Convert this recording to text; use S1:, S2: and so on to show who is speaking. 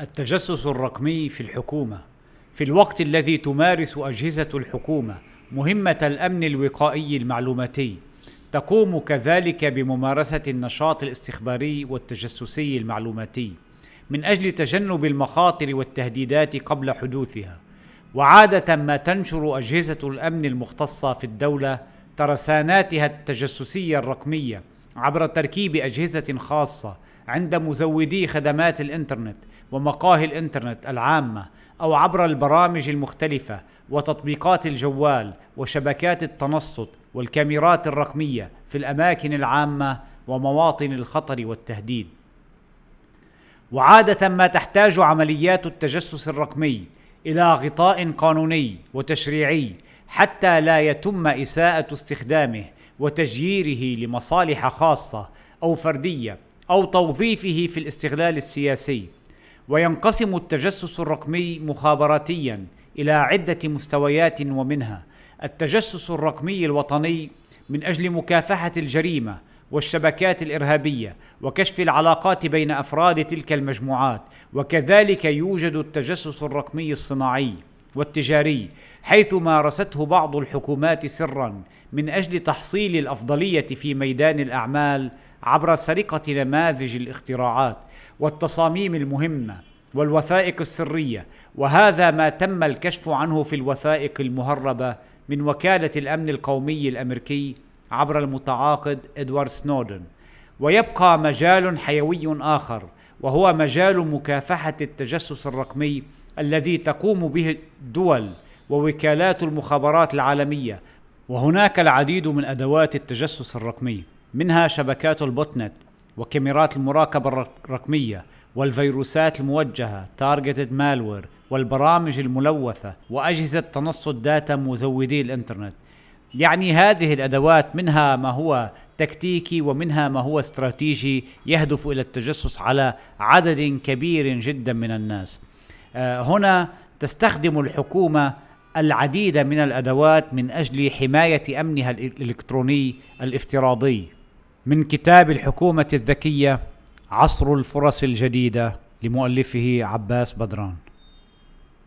S1: التجسس الرقمي في الحكومة في الوقت الذي تمارس أجهزة الحكومة مهمة الأمن الوقائي المعلوماتي تقوم كذلك بممارسة النشاط الاستخباري والتجسسي المعلوماتي من أجل تجنب المخاطر والتهديدات قبل حدوثها. وعادة ما تنشر أجهزة الأمن المختصة في الدولة ترساناتها التجسسية الرقمية عبر تركيب أجهزة خاصة عند مزودي خدمات الإنترنت ومقاهي الإنترنت العامة أو عبر البرامج المختلفة وتطبيقات الجوال وشبكات التنصت والكاميرات الرقمية في الأماكن العامة ومواطن الخطر والتهديد. وعادة ما تحتاج عمليات التجسس الرقمي إلى غطاء قانوني وتشريعي حتى لا يتم إساءة استخدامه وتجييره لمصالح خاصة أو فردية أو توظيفه في الاستغلال السياسي وينقسم التجسس الرقمي مخابراتيا إلى عدة مستويات ومنها التجسس الرقمي الوطني من أجل مكافحة الجريمة والشبكات الإرهابية وكشف العلاقات بين أفراد تلك المجموعات وكذلك يوجد التجسس الرقمي الصناعي. والتجاري حيث مارسته بعض الحكومات سرا من أجل تحصيل الأفضلية في ميدان الأعمال عبر سرقة نماذج الاختراعات والتصاميم المهمة والوثائق السرية وهذا ما تم الكشف عنه في الوثائق المهربة من وكالة الأمن القومي الأمريكي عبر المتعاقد إدوارد سنودن. ويبقى مجال حيوي آخر وهو مجال مكافحة التجسس الرقمي الذي تقوم به الدول ووكالات المخابرات العالمية. وهناك العديد من أدوات التجسس الرقمي منها شبكات ال botnet وكاميرات المراقبة الرقمية والفيروسات الموجهة targeted malware والبرامج الملوثة وأجهزة تنصت data مزودي الإنترنت. يعني هذه الأدوات منها ما هو تكتيكي ومنها ما هو استراتيجي يهدف إلى التجسس على عدد كبير جدا من الناس. آه، هنا تستخدم الحكومة العديد من الأدوات من أجل حماية أمنها الإلكتروني الافتراضي. من كتاب الحكومة الذكية عصر الفرص الجديدة لمؤلفه عباس بدران.